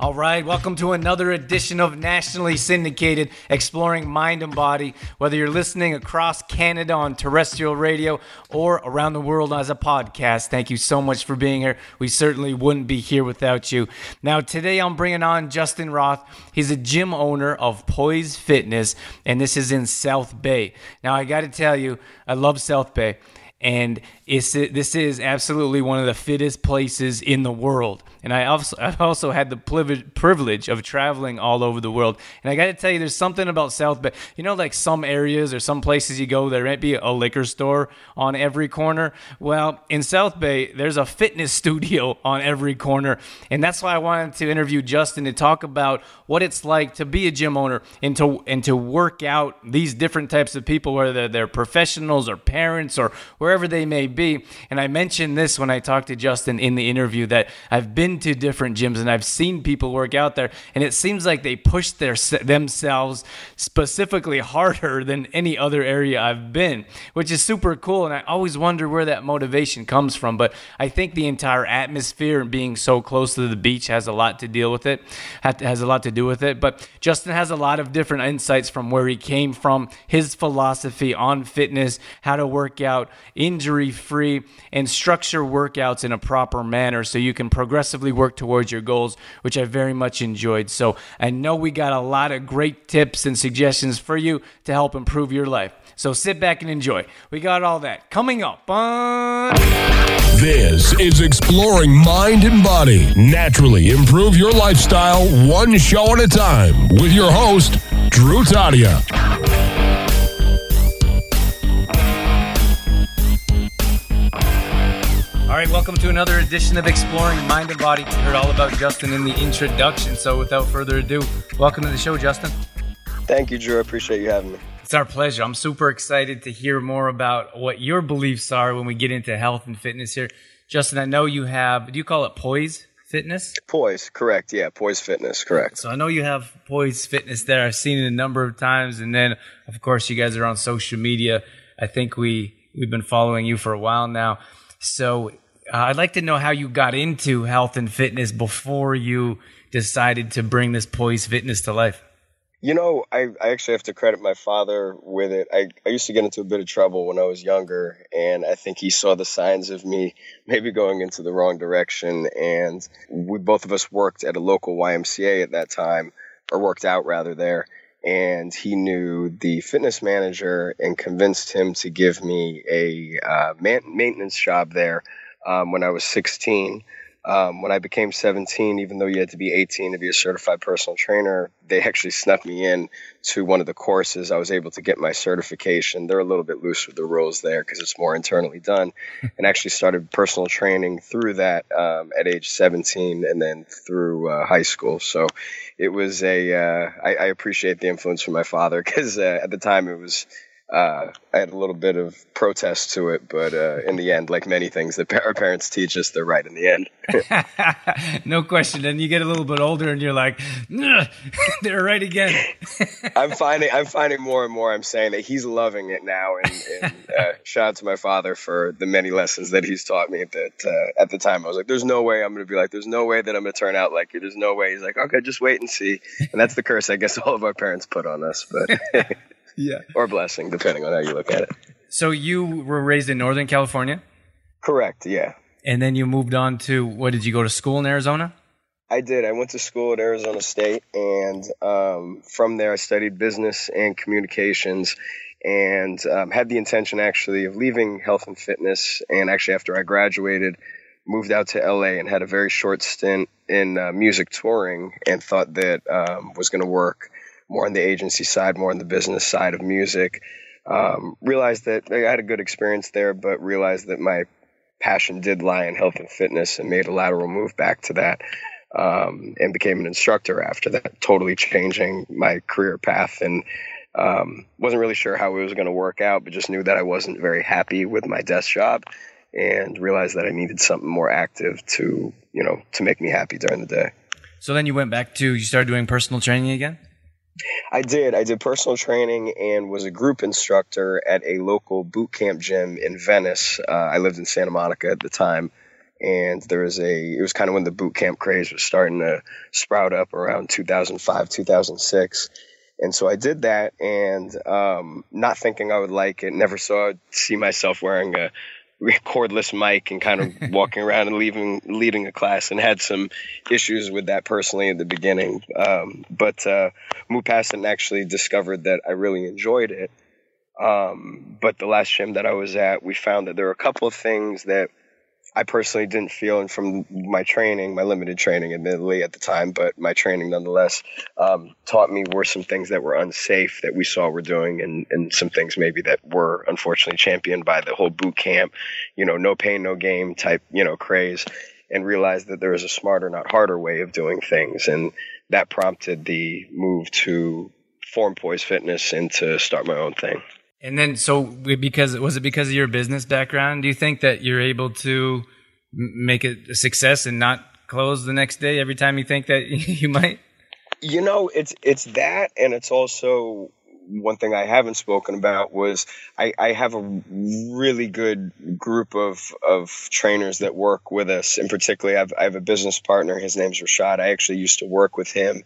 All right, welcome to another edition of nationally syndicated Exploring Mind and Body. Whether you're listening across Canada on terrestrial radio or around the world as a podcast, thank you so much for being here. We certainly wouldn't be here without you. Now, today I'm bringing on Justin Roth. He's a gym owner of Poise Fitness, and this is in South Bay. Now, I got to tell you, I love South Bay and it's, this is absolutely one of the fittest places in the world. And I also, I've also had the privilege of traveling all over the world. And I got to tell you, there's something about South Bay. You know, like some areas or some places you go, there might be a liquor store on every corner. Well, in South Bay, there's a fitness studio on every corner. And that's why I wanted to interview Justin to talk about what it's like to be a gym owner and to, and to work out these different types of people, whether they're professionals or parents or wherever they may be. And I mentioned this when I talked to Justin in the interview that I've been to different gyms and I've seen people work out there, and it seems like they push their themselves specifically harder than any other area I've been, which is super cool. And I always wonder where that motivation comes from. But I think the entire atmosphere and being so close to the beach has a lot to deal with it, has a lot to do with it. But Justin has a lot of different insights from where he came from, his philosophy on fitness, how to work out injury free, and structure workouts in a proper manner so you can progressively work towards your goals, which I very much enjoyed. So I know we got a lot of great tips and suggestions for you to help improve your life. So sit back and enjoy. We got all that coming up on. This is Exploring Mind and Body. Naturally improve your lifestyle one show at a time with your host, Drew Tadia. Right, welcome to another edition of Exploring Mind and Body. You heard all about Justin in the introduction, so without further ado, welcome to the show, Justin. Thank you, Drew. I appreciate you having me. It's our pleasure. I'm super excited to hear more about what your beliefs are when we get into health and fitness here. Justin, I know you have, do you call it Poise Fitness? Poise, correct. Yeah, Poise Fitness, correct. So I know you have Poise Fitness there. I've seen it a number of times. And then, of course, you guys are on social media. I think we, we've been following you for a while now. So uh, I'd like to know how you got into health and fitness before you decided to bring this Poise Fitness to life. You know, I, I actually have to credit my father with it. I, I used to get into a bit of trouble when I was younger, and I think he saw the signs of me maybe going into the wrong direction. And we both of us worked at a local YMCA at that time, or worked out rather there and he knew the fitness manager and convinced him to give me a uh, man- maintenance job there um, when I was 16. Um, when I became 17, even though you had to be 18 to be a certified personal trainer, they actually snuck me in to one of the courses. I was able to get my certification. They're a little bit loose with the rules there because it's more internally done, and actually started personal training through that um, at age 17 and then through uh, high school. So it was a. Uh, I, I appreciate the influence from my father because uh, at the time it was uh, I had a little bit of protest to it, but uh, in the end, like many things that our parents teach us, they're right in the end. no question. And you get a little bit older, and you're like, they're right again. I'm finding, I'm finding more and more. I'm saying that he's loving it now, and, and uh, shout out to my father for the many lessons that he's taught me. That uh, at the time I was like, "There's no way I'm going to be like, there's no way that I'm going to turn out like you. There's no way." He's like, "Okay, just wait and see." And that's the curse I guess all of our parents put on us, but yeah, or blessing, depending on how you look at it. So you were raised in Northern California? Correct. Yeah. And then you moved on to what? Did you go to school in Arizona? I did. I went to school at Arizona State, and um, from there I studied business and communications, and um, had the intention actually of leaving health and fitness. And actually, after I graduated, moved out to LA and had a very short stint in uh, music touring, and thought that um, was going to work more on the agency side, more on the business side of music. Um, realized that I had a good experience there, but realized that my passion did lie in health and fitness and made a lateral move back to that um, and became an instructor after that, totally changing my career path and Um, wasn't really sure how it was going to work out, but just knew that I wasn't very happy with my desk job and realized that I needed something more active to, you know, to make me happy during the day. So then you went back to, you started doing personal training again? I did. I did personal training and was a group instructor at a local boot camp gym in Venice. Uh, I lived in Santa Monica at the time, and there was a. It was kind of when the boot camp craze was starting to sprout up around 2005, 2006. And so I did that, and um, not thinking I would like it. Never saw see myself wearing a cordless mic and kind of walking around and leaving leading a class and had some issues with that personally at the beginning. Um, but uh, moved past it and actually discovered that I really enjoyed it. Um, but the last gym that I was at we found that there were a couple of things that I personally didn't feel, and from my training, my limited training, admittedly at the time, but my training nonetheless, um, taught me were some things that were unsafe that we saw were doing, and, and some things maybe that were unfortunately championed by the whole boot camp, you know, no pain, no game type, you know, craze, and realized that there was a smarter, not harder way of doing things, and that prompted the move to form Poise Fitness and to start my own thing. And then, so because was it because of your business background? Do you think that you're able to make it a success and not close the next day every time you think that you might? You know, it's it's that, and it's also one thing I haven't spoken about was I, I have a really good group of of trainers that work with us. And particularly, I've, I have a business partner. His name's Rashad. I actually used to work with him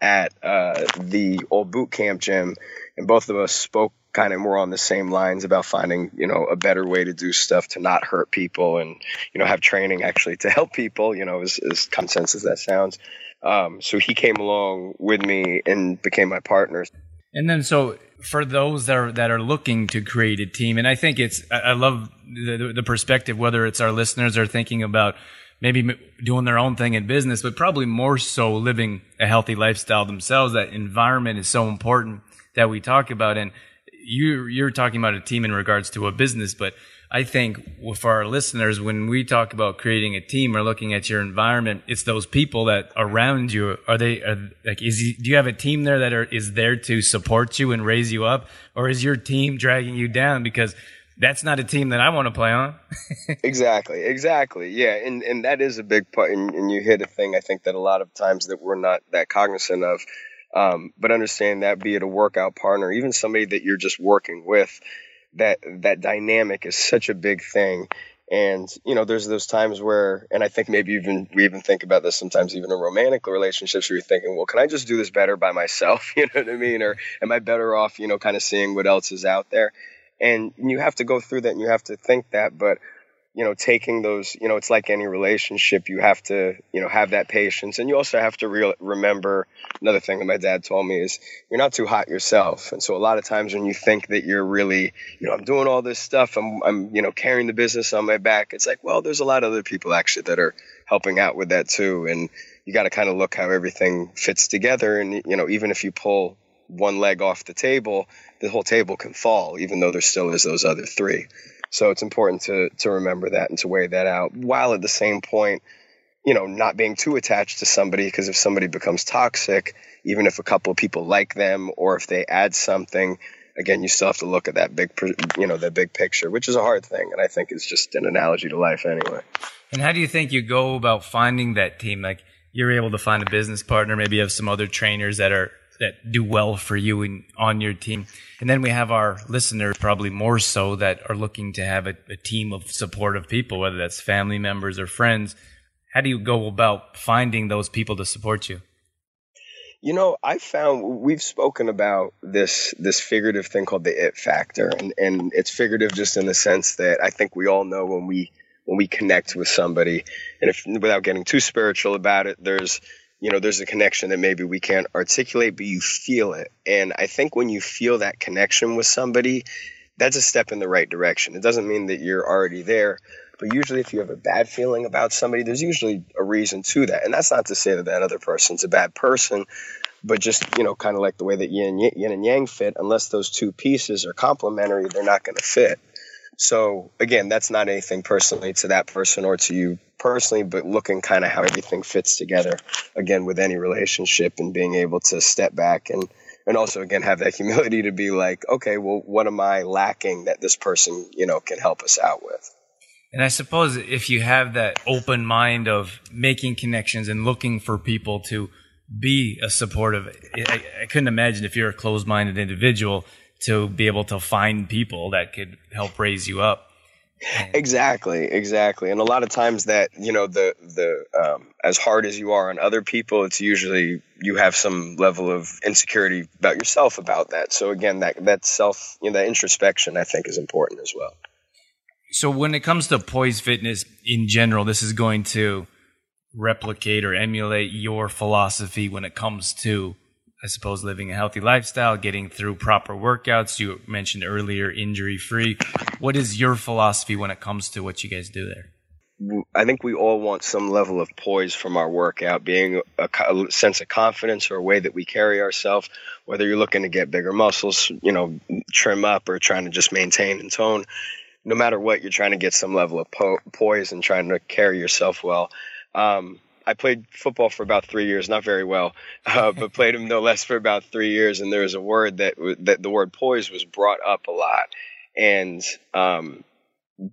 at uh, the old boot camp gym, and both of us spoke kind of more on the same lines about finding you know a better way to do stuff to not hurt people and you know have training actually to help people you know as, as consensus as that sounds. Um, so he came along with me and became my partner. And then so for those that are that are looking to create a team and i think it's i love the, the perspective whether it's our listeners are thinking about maybe doing their own thing in business but probably more so living a healthy lifestyle themselves. That environment is so important that we talk about. And you you're talking about a team in regards to a business, but I think for our listeners, when we talk about creating a team or looking at your environment, it's those people that around you. Are they are, like? Is do you have a team there that are, is there to support you and raise you up, or is your team dragging you down? Because that's not a team that I want to play on. exactly, exactly, yeah, and and that is a big part. And, and you hit a thing I think that a lot of times that we're not that cognizant of um, but understand that be it a workout partner, even somebody that you're just working with, that that dynamic is such a big thing. And you know, there's those times where, and I think maybe even we even think about this sometimes, even in romantic relationships, where you're thinking, well, can I just do this better by myself? You know what I mean? Or am I better off, you know, kind of seeing what else is out there? And you have to go through that, and you have to think that. But you know, taking those, you know, it's like any relationship. You have to, you know, have that patience, and you also have to re- remember another thing that my dad told me is you're not too hot yourself. And so a lot of times when you think that you're really, you know, I'm doing all this stuff, I'm, I'm, you know, carrying the business on my back. It's like, well, there's a lot of other people actually that are helping out with that too, and you got to kind of look how everything fits together. And you know, even if you pull one leg off the table, the whole table can fall, even though there still is those other three. So it's important to to remember that and to weigh that out, while at the same point, you know, not being too attached to somebody because if somebody becomes toxic, even if a couple of people like them or if they add something, again, you still have to look at that big, you know, that big picture, which is a hard thing, and I think it's just an analogy to life anyway. And how do you think you go about finding that team? Like you're able to find a business partner, maybe you have some other trainers that are that do well for you in, on your team. And then we have our listeners, probably more so, that are looking to have a, a team of supportive people, whether that's family members or friends. How do you go about finding those people to support you? You know, I found we've spoken about this this figurative thing called the it factor, and and it's figurative just in the sense that I think we all know when we when we connect with somebody, and if without getting too spiritual about it, there's you know, there's a connection that maybe we can't articulate, but you feel it. And I think when you feel that connection with somebody, that's a step in the right direction. It doesn't mean that you're already there, but usually if you have a bad feeling about somebody, there's usually a reason to that. And that's not to say that that other person's a bad person, but just, you know, kind of like the way that yin, yin and yang fit, unless those two pieces are complementary, they're not going to fit. So again, that's not anything personally to that person or to you personally, but looking kind of how everything fits together again with any relationship and being able to step back and and also again have that humility to be like, okay, well, what am I lacking that this person you know can help us out with? And I suppose if you have that open mind of making connections and looking for people to be a supportive, I, I couldn't imagine if you're a closed minded individual to be able to find people that could help raise you up. Exactly, exactly. And a lot of times that, you know, the the um, as hard as you are on other people, it's usually you have some level of insecurity about yourself about that. So again, that that self, you know, that introspection I think is important as well. So when it comes to poise fitness in general, this is going to replicate or emulate your philosophy when it comes to I suppose living a healthy lifestyle, getting through proper workouts. You mentioned earlier injury free. What is your philosophy when it comes to what you guys do there? I think we all want some level of poise from our workout, being a, sense of confidence or a way that we carry ourselves. Whether you're looking to get bigger muscles, you know, trim up, or trying to just maintain and tone, no matter what, you're trying to get some level of po- poise and trying to carry yourself well. Um, I played football for about three years, not very well, uh, but played him no less for about three years. And there was a word that that the word poise was brought up a lot, and um,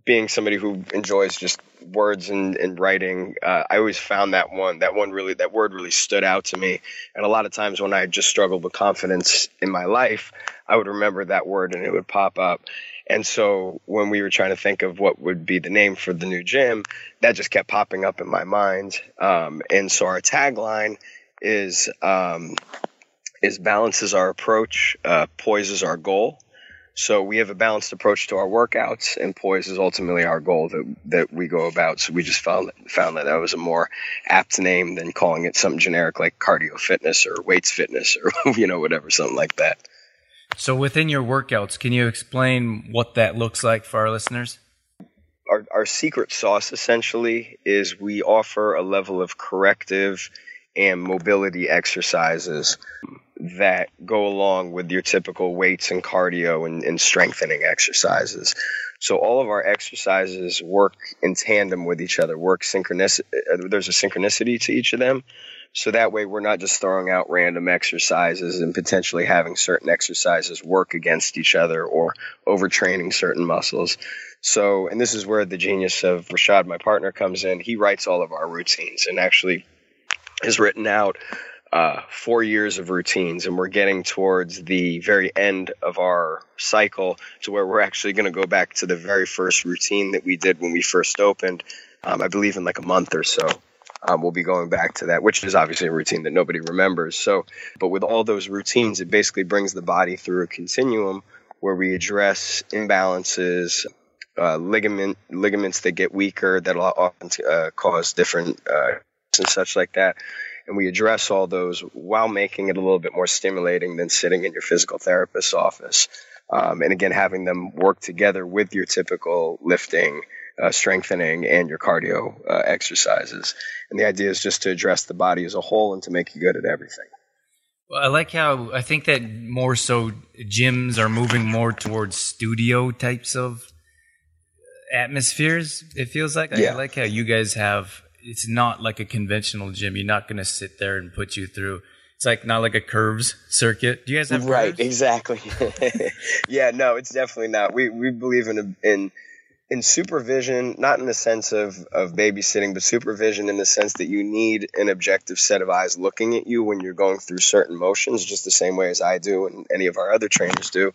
being somebody who enjoys just words and, and writing, uh, I always found that one that one really that word really stood out to me. And a lot of times when I just struggled with confidence in my life, I would remember that word and it would pop up. And so when we were trying to think of what would be the name for the new gym, that just kept popping up in my mind. Um, and so our tagline is um, is balance is our approach, uh, poise is our goal. So we have a balanced approach to our workouts, and poise is ultimately our goal that that we go about. So we just found found that that was a more apt name than calling it something generic like cardio fitness or weights fitness or you know whatever something like that. So within your workouts, can you explain what that looks like for our listeners? Our, our secret sauce essentially is we offer a level of corrective and mobility exercises that go along with your typical weights and cardio and, and, strengthening exercises. So all of our exercises work in tandem with each other, work synchronicity. Uh, there's a synchronicity to each of them. So that way we're not just throwing out random exercises and potentially having certain exercises work against each other or overtraining certain muscles. So, and this is where the genius of Rashad, my partner, comes in. He writes all of our routines and actually has written out uh, four years of routines, and we're getting towards the very end of our cycle to where we're actually going to go back to the very first routine that we did when we first opened. Um, I believe in like a month or so um, we'll be going back to that, which is obviously a routine that nobody remembers. So, but with all those routines, it basically brings the body through a continuum where we address imbalances, uh, ligament ligaments that get weaker that'll often uh, cause different uh, and such like that. And we address all those while making it a little bit more stimulating than sitting in your physical therapist's office. Um, and again, having them work together with your typical lifting, uh, strengthening and your cardio uh, exercises. And the idea is just to address the body as a whole and to make you good at everything. Well, I like how I think that more so gyms are moving more towards studio types of atmospheres. It feels like yeah. I like how you guys have. It's not like a conventional gym. You're not going to sit there and put you through. It's like not like a curves circuit. Do you guys have right? Curves? Exactly. yeah, no, it's definitely not. We we believe in in in supervision, not in the sense of, of babysitting, but supervision in the sense that you need an objective set of eyes looking at you when you're going through certain motions, just the same way as I do and any of our other trainers do.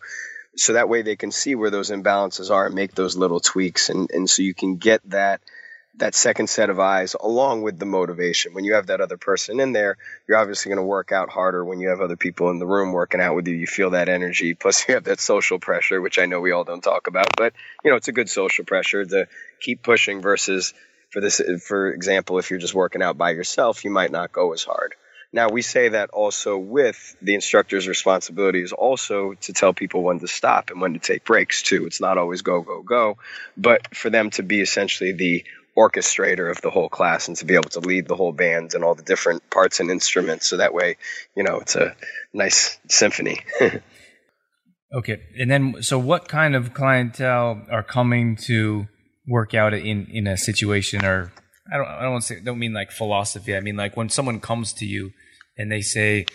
So that way they can see where those imbalances are and make those little tweaks. And, and so you can get that – that second set of eyes along with the motivation. When you have that other person in there, you're obviously going to work out harder when you have other people in the room working out with you. You feel that energy. Plus, you have that social pressure, which I know we all don't talk about, but you know, it's a good social pressure to keep pushing versus for this, for example, if you're just working out by yourself, you might not go as hard. Now, we say that also with the instructor's responsibility is also to tell people when to stop and when to take breaks too. It's not always go, go, go, but for them to be essentially the orchestrator of the whole class and to be able to lead the whole band and all the different parts and instruments. So that way, you know, it's a nice symphony. okay. And then, so what kind of clientele are coming to work out in, in a situation or I don't, I don't want to say, don't mean like philosophy. I mean, like when someone comes to you and they say,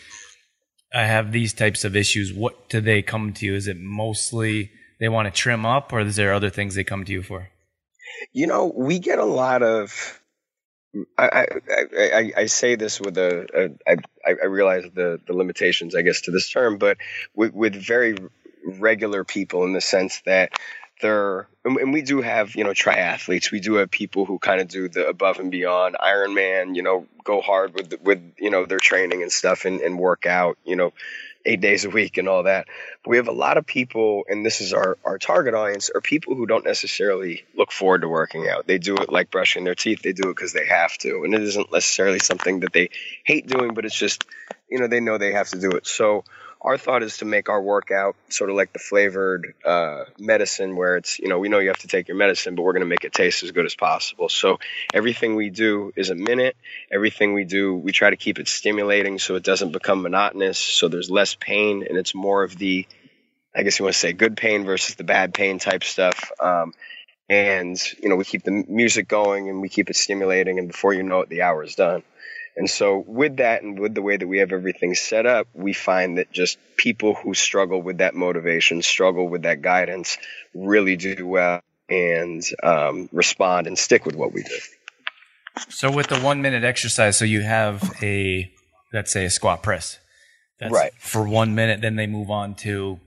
I have these types of issues, what do they come to you? Is it mostly they want to trim up, or is there other things they come to you for? You know, we get a lot of. I, I, I, I say this with a, a I, I realize the, the limitations, I guess, to this term, but with, with very regular people in the sense that they're and we do have you know triathletes we do have people who kind of do the above and beyond ironman you know go hard with with you know their training and stuff and, and work out you know eight days a week and all that. But we have a lot of people and this is our our target audience are people who don't necessarily look forward to working out. They do it like brushing their teeth. They do it because they have to. And it isn't necessarily something that they hate doing but it's just you know they know they have to do it. So our thought is to make our workout sort of like the flavored uh, medicine where it's you know we know you have to take your medicine but we're going to make it taste as good as possible. So everything we do is a minute. Everything we do we try to keep it stimulating so it doesn't become monotonous so there's less pain and it's more of the i guess you want to say good pain versus the bad pain type stuff. Um, and you know we keep the music going and we keep it stimulating and before you know it the hour is done and so, with that and with the way that we have everything set up, we find that just people who struggle with that motivation, struggle with that guidance, really do well and um, respond and stick with what we do. So, with the one minute exercise, so you have a, let's say, a squat press. That's right. For one minute, then they move on to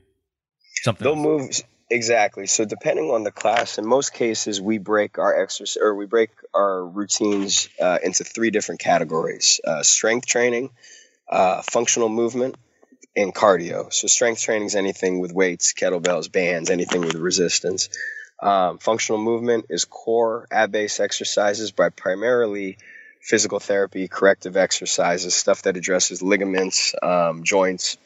something. They'll else. move Exactly. So depending on the class, in most cases, we break our exercise or we break our routines uh, into three different categories: uh, strength training, uh, functional movement, and cardio. So strength training is anything with weights, kettlebells, bands, anything with resistance. Um, functional movement is core ab-based exercises, by primarily physical therapy, corrective exercises, stuff that addresses ligaments, um, joints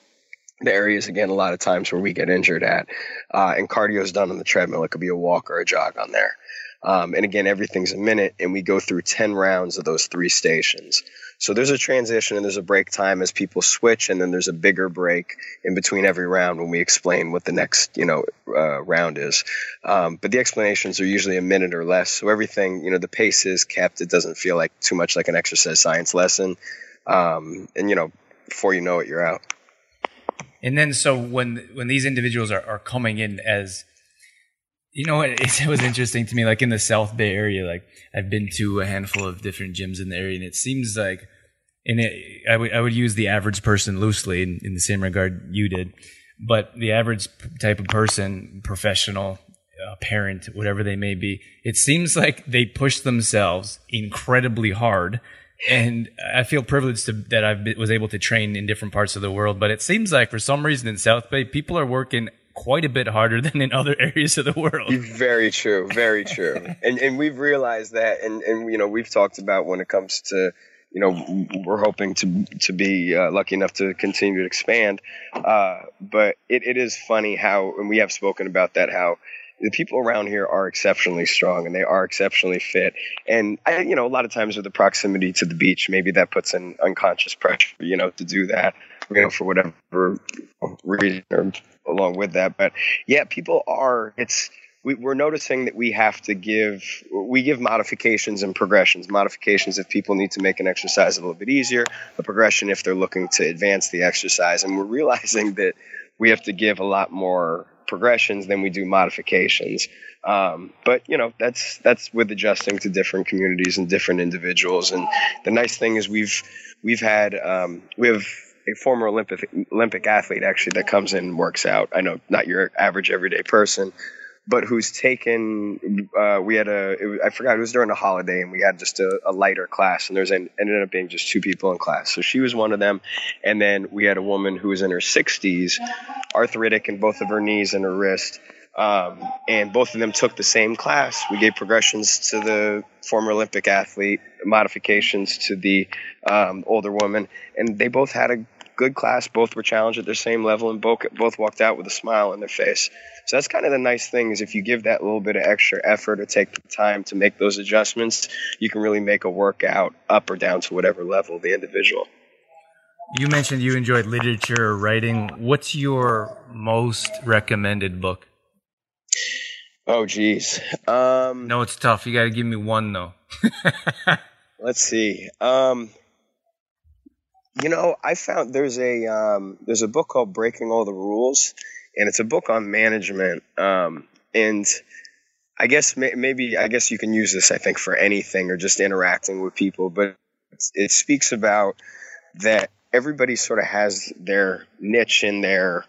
the areas again a lot of times where we get injured at uh, and cardio is done on the treadmill. It could be a walk or a jog on there. Um, and again everything's a minute and we go through 10 rounds of those three stations. So there's a transition and there's a break time as people switch and then there's a bigger break in between every round when we explain what the next you know uh, round is. Um, but the explanations are usually a minute or less. So everything you know the pace is kept. It doesn't feel like too much like an exercise science lesson. Um, and you know before you know it you're out and then so when when these individuals are, are coming in as you know it, it was interesting to me like in the south bay area like i've been to a handful of different gyms in the area and it seems like and it, I, would, I would use the average person loosely in, in the same regard you did but the average type of person professional uh, parent whatever they may be it seems like they push themselves incredibly hard and I feel privileged to, that I was able to train in different parts of the world. But it seems like for some reason in South Bay, people are working quite a bit harder than in other areas of the world. Very true, very true. and and we've realized that, and and you know we've talked about when it comes to you know we're hoping to to be uh, lucky enough to continue to expand. Uh, but it, it is funny how, and we have spoken about that how the people around here are exceptionally strong and they are exceptionally fit. And I, you know, a lot of times with the proximity to the beach, maybe that puts an unconscious pressure, you know, to do that, you know, for whatever reason or along with that. But yeah, people are. It's we, are noticing that we have to give we give modifications and progressions. Modifications if people need to make an exercise a little bit easier, a progression if they're looking to advance the exercise, and we're realizing that we have to give a lot more progressions than we do modifications. Um, but you know that's that's with adjusting to different communities and different individuals. And the nice thing is we've we've had um, we have a former Olympic Olympic athlete actually that comes in and works out. I know not your average everyday person, but who's taken. Uh, we had a was, I forgot it was during a holiday, and we had just a, a lighter class, and there's ended up being just two people in class. So she was one of them, and then we had a woman who was in her 60s, arthritic in both of her knees and her wrist. Um, and both of them took the same class. We gave progressions to the former Olympic athlete, modifications to the um, older woman, and they both had a good class. Both were challenged at their same level, and both both walked out with a smile on their face. So that's kind of the nice thing is if you give that little bit of extra effort or take the time to make those adjustments, you can really make a workout up or down to whatever level the individual. You mentioned you enjoyed literature or writing. What's your most recommended book? Oh, geez. Um, no, it's tough. You got to give me one though. let's see. Um, You know, I found there's a um, there's a book called Breaking All the Rules, and it's a book on management. Um, and I guess may, maybe I guess you can use this I think for anything or just interacting with people, but it speaks about that everybody sort of has their niche in their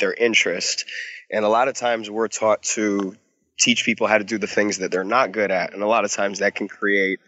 their interest, and a lot of times we're taught to teach people how to do the things that they're not good at, and a lot of times that can create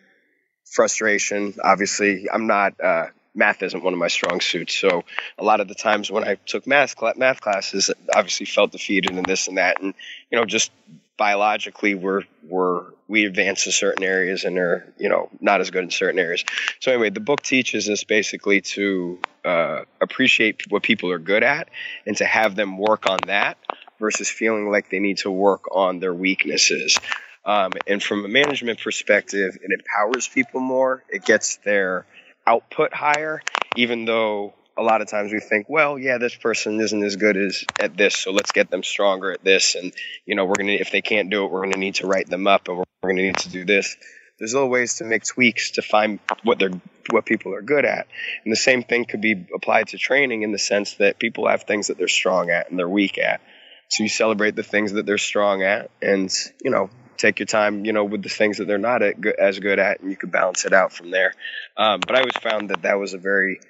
frustration. Obviously, I'm not. Uh, math isn't one of my strong suits, so a lot of the times when I took math math classes, obviously felt defeated and this and that, and you know just biologically we're we're we advance in certain areas and are you know not as good in certain areas. So anyway, the book teaches us basically to uh, appreciate what people are good at and to have them work on that versus feeling like they need to work on their weaknesses. Um, and from a management perspective, it empowers people more. It gets their output higher, even though a lot of times we think, well, yeah, this person isn't as good as at this, so let's get them stronger at this. And you know, we're gonna if they can't do it, we're gonna need to write them up, and we're, gonna need to do this. There's little ways to make tweaks to find what they're what people are good at, and the same thing could be applied to training in the sense that people have things that they're strong at and they're weak at. So you celebrate the things that they're strong at, and you know, take your time, you know, with the things that they're not at, as good at, and you could balance it out from there. Um, but I always found that that was a very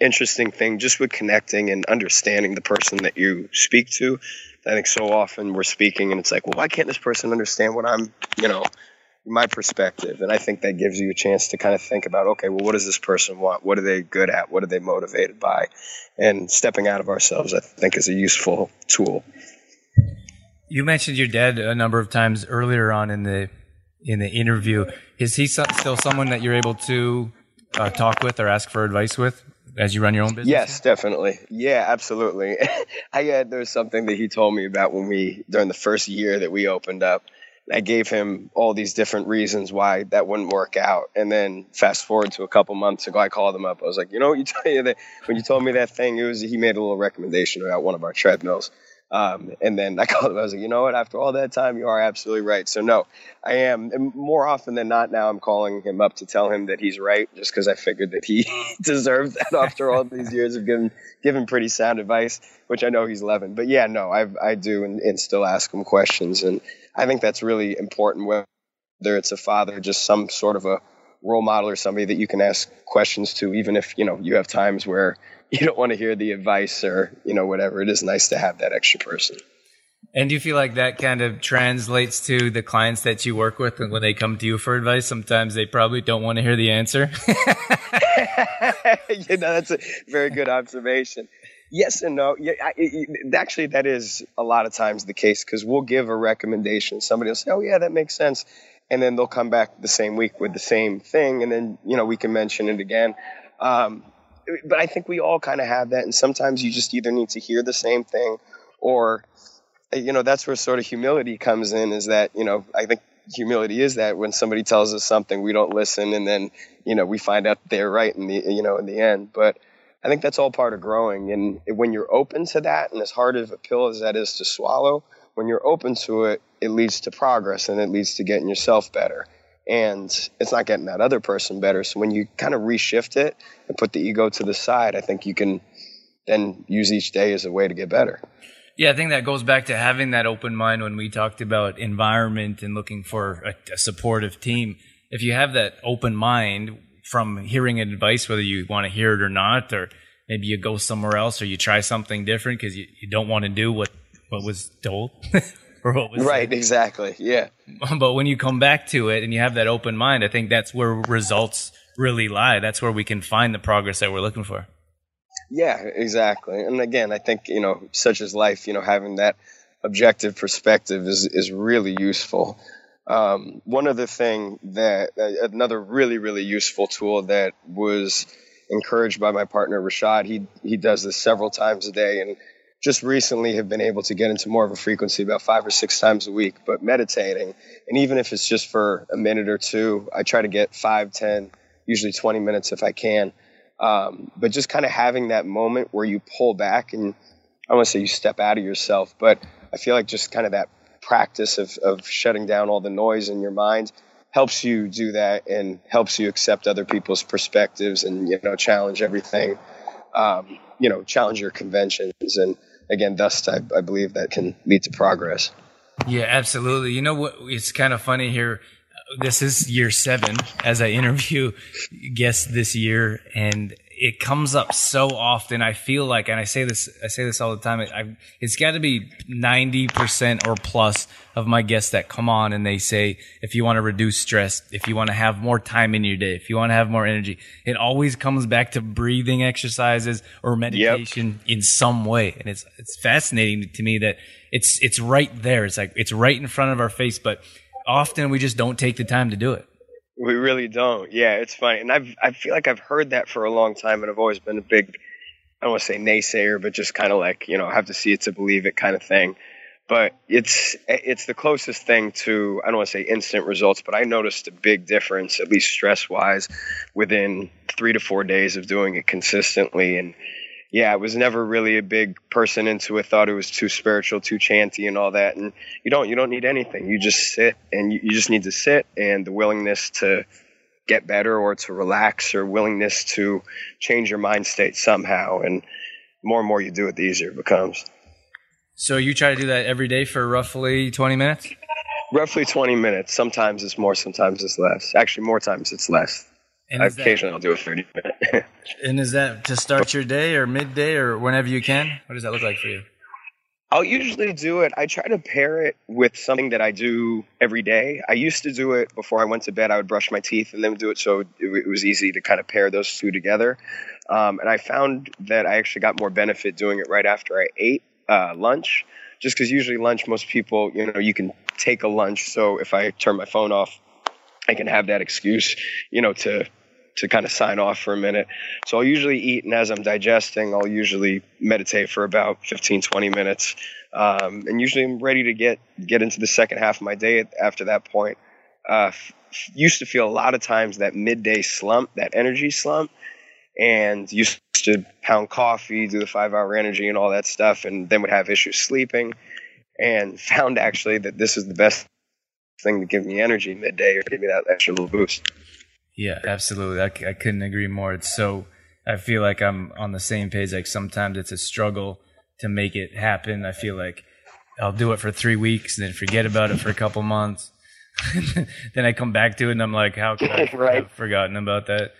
interesting thing just with connecting and understanding the person that you speak to. I think so often we're speaking and it's like, well, why can't this person understand what I'm, you know, my perspective? And I think that gives you a chance to kind of think about, okay, well, what does this person want? What are they good at? What are they motivated by? And stepping out of ourselves, I think, is a useful tool. You mentioned your dad a number of times earlier on in the in the interview. Is he still someone that you're able to uh, talk with or ask for advice with? as you run your own business? Yes, definitely. Yeah, absolutely. I had there was something that he told me about when we during the first year that we opened up. I gave him all these different reasons why that wouldn't work out. And then fast forward to a couple months ago, I called him up. I was like, you know what you tell you that when you told me that thing, it was he made a little recommendation about one of our treadmills. Um, and then I called him. I was like, you know what? After all that time, you are absolutely right. So no, I am. And more often than not, now I'm calling him up to tell him that he's right, just because I figured that he deserves that after all these years of giving giving pretty sound advice, which I know he's loving. But yeah, no, I I do and, and still ask him questions, and I think that's really important. Whether it's a father, just some sort of a role model or somebody that you can ask questions to, even if you know you have times where you don't want to hear the advice or you know whatever. It is nice to have that extra person. And do you feel like that kind of translates to the clients that you work with, and when they come to you for advice, sometimes they probably don't want to hear the answer? you know, that's a very good observation. Yes and no. Yeah, I, it, actually, that is a lot of times the case because we'll give a recommendation. Somebody will say, "Oh, yeah, that makes sense," and then they'll come back the same week with the same thing, and then you know we can mention it again. Um, but I think we all kind of have that, and sometimes you just either need to hear the same thing, or you know that's where sort of humility comes in. Is that you know I think humility is that when somebody tells us something, we don't listen, and then you know we find out they're right in the you know in the end. But I think that's all part of growing, and when you're open to that, and as hard of a pill as that is to swallow, when you're open to it, it leads to progress and it leads to getting yourself better and it's not getting that other person better. So when you kind of reshift it and put the ego to the side, I think you can then use each day as a way to get better. Yeah, I think that goes back to having that open mind when we talked about environment and looking for a, a supportive team. If you have that open mind from hearing advice, whether you want to hear it or not, or maybe you go somewhere else or you try something different because you, you don't want to do what, what was told. what was right. Said. Exactly. Yeah. But when you come back to it and you have that open mind, I think that's where results really lie. That's where we can find the progress that we're looking for. Yeah, exactly. And again, I think you know, such as life, you know, having that objective perspective is is really useful. Um, one other thing that uh, another really really useful tool that was encouraged by my partner Rashad. He he does this several times a day, and just recently have been able to get into more of a frequency about five or six times a week but meditating. And even if it's just for a minute or two i try to get five ten usually 20 minutes if i can. Um, but just kind of having that moment where you pull back and i want to say you step out of yourself but i feel like just kind of that practice of, of shutting down all the noise in your mind helps you do that and helps you accept other people's perspectives and you know challenge everything um, you know challenge your conventions and again thus I, I believe that can lead to progress. Yeah absolutely. You know what it's kind of funny here. This is year seven as i interview guests this year and it comes up so often. I feel like, and I say this, I say this all the time. I, it's got to be ninety percent or plus of my guests that come on and they say, if you want to reduce stress, if you want to have more time in your day, if you want to have more energy, it always comes back to breathing exercises or meditation yep. in some way. And it's it's fascinating to me that it's it's right there. It's like it's right in front of our face, but often we just don't take the time to do it. We really don't. Yeah, it's funny, and I've I feel like I've heard that for a long time, and I've always been a big I don't want to say naysayer, but just kind of like you know have to see it to believe it kind of thing. But it's it's the closest thing to I don't want to say instant results, but I noticed a big difference, at least stress wise, within three to four days of doing it consistently, and yeah, I was never really a big person into it. Thought it was too spiritual, too chanty, and all that. And you don't, you don't need anything. You just sit, and you, you just need to sit, and the willingness to get better, or to relax, or willingness to change your mind state somehow. And more and more you do it, the easier it becomes. So you try to do that every day for roughly twenty minutes. Roughly twenty minutes. Sometimes it's more, sometimes it's less. Actually, more times it's less. And occasionally that, I'll do a 30 minute. and is that to start your day or midday or whenever you can? What does that look like for you? I'll usually do it. I try to pair it with something that I do every day. I used to do it before I went to bed. I would brush my teeth and then do it, so it, it was easy to kind of pair those two together. Um, and I found that I actually got more benefit doing it right after I ate uh, lunch, just because usually lunch, most people, you know, you can take a lunch. So if I turn my phone off, I can have that excuse, you know, to to kind of sign off for a minute. So I'll usually eat, and as I'm digesting, I'll usually meditate for about 15, 20 minutes. Um, and usually I'm ready to get get into the second half of my day after that point. Uh, f- used to feel a lot of times that midday slump, that energy slump, and used to pound coffee, do the five hour energy and all that stuff, and then would have issues sleeping. And found actually that this is the best thing to give me energy midday or give me that extra little boost. Yeah, absolutely. I, I couldn't agree more. It's so, I feel like I'm on the same page. Like sometimes it's a struggle to make it happen. I feel like I'll do it for three weeks and then forget about it for a couple months. then I come back to it and I'm like, how could I right. have forgotten about that?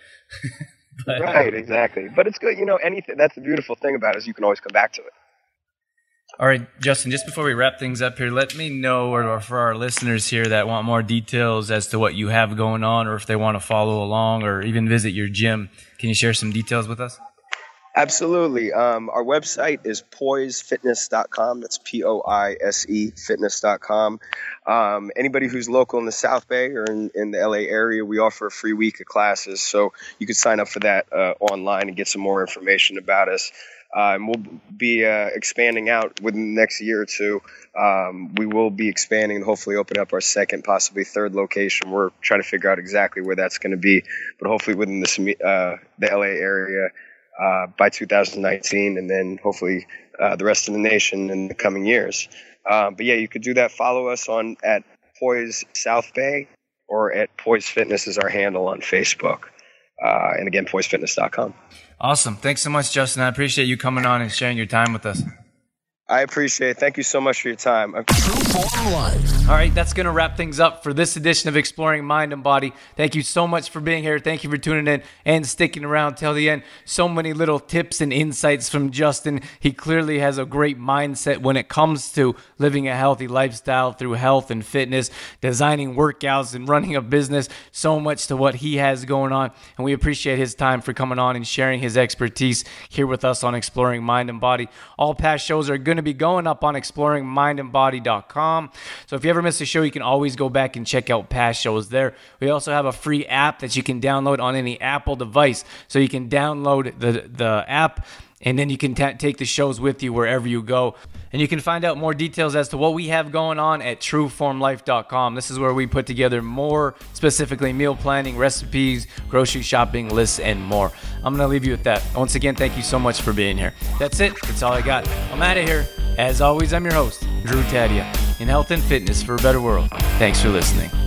but, right, exactly. But it's good. You know, anything, that's the beautiful thing about it is you can always come back to it. All right, Justin, just before we wrap things up here, let me know, or, for our listeners here that want more details as to what you have going on, or if they want to follow along or even visit your gym, can you share some details with us? Absolutely. Um, our website is poisefitness.com. That's P O I S E fitness.com. Um, anybody who's local in the South Bay or in, in, the LA area, we offer a free week of classes. So you could sign up for that uh, online and get some more information about us. Uh, and we'll be uh, expanding out within the next year or two. Um, we will be expanding and hopefully open up our second, possibly third location. We're trying to figure out exactly where that's going to be, but hopefully within uh, the LA area uh, by 2019, and then hopefully uh, the rest of the nation in the coming years. Um, but yeah, you could do that. Follow us on at Poise South Bay or at Poise Fitness is our handle on Facebook. Uh, and again, poisefitness.com. Awesome. Thanks so much, Justin. I appreciate you coming on and sharing your time with us. I appreciate it. Thank you so much for your time. All right, that's going to wrap things up for this edition of Exploring Mind and Body. Thank you so much for being here. Thank you for tuning in and sticking around till the end. So many little tips and insights from Justin. He clearly has a great mindset when it comes to living a healthy lifestyle through health and fitness, designing workouts and running a business. So much to what he has going on. And we appreciate his time for coming on and sharing his expertise here with us on Exploring Mind and Body. All past shows are going going to be going up on exploringmindandbody.com. So if you ever miss a show, you can always go back and check out past shows there. We also have a free app that you can download on any Apple device. So you can download the, the app and then you can t- take the shows with you wherever you go. And you can find out more details as to what we have going on at trueformlife.com. This is where we put together more specifically meal planning, recipes, grocery shopping lists, and more. I'm going to leave you with that. Once again, thank you so much for being here. That's it. That's all I got. I'm out of here. As always, I'm your host, Drew Tadia, in health and fitness for a better world. Thanks for listening.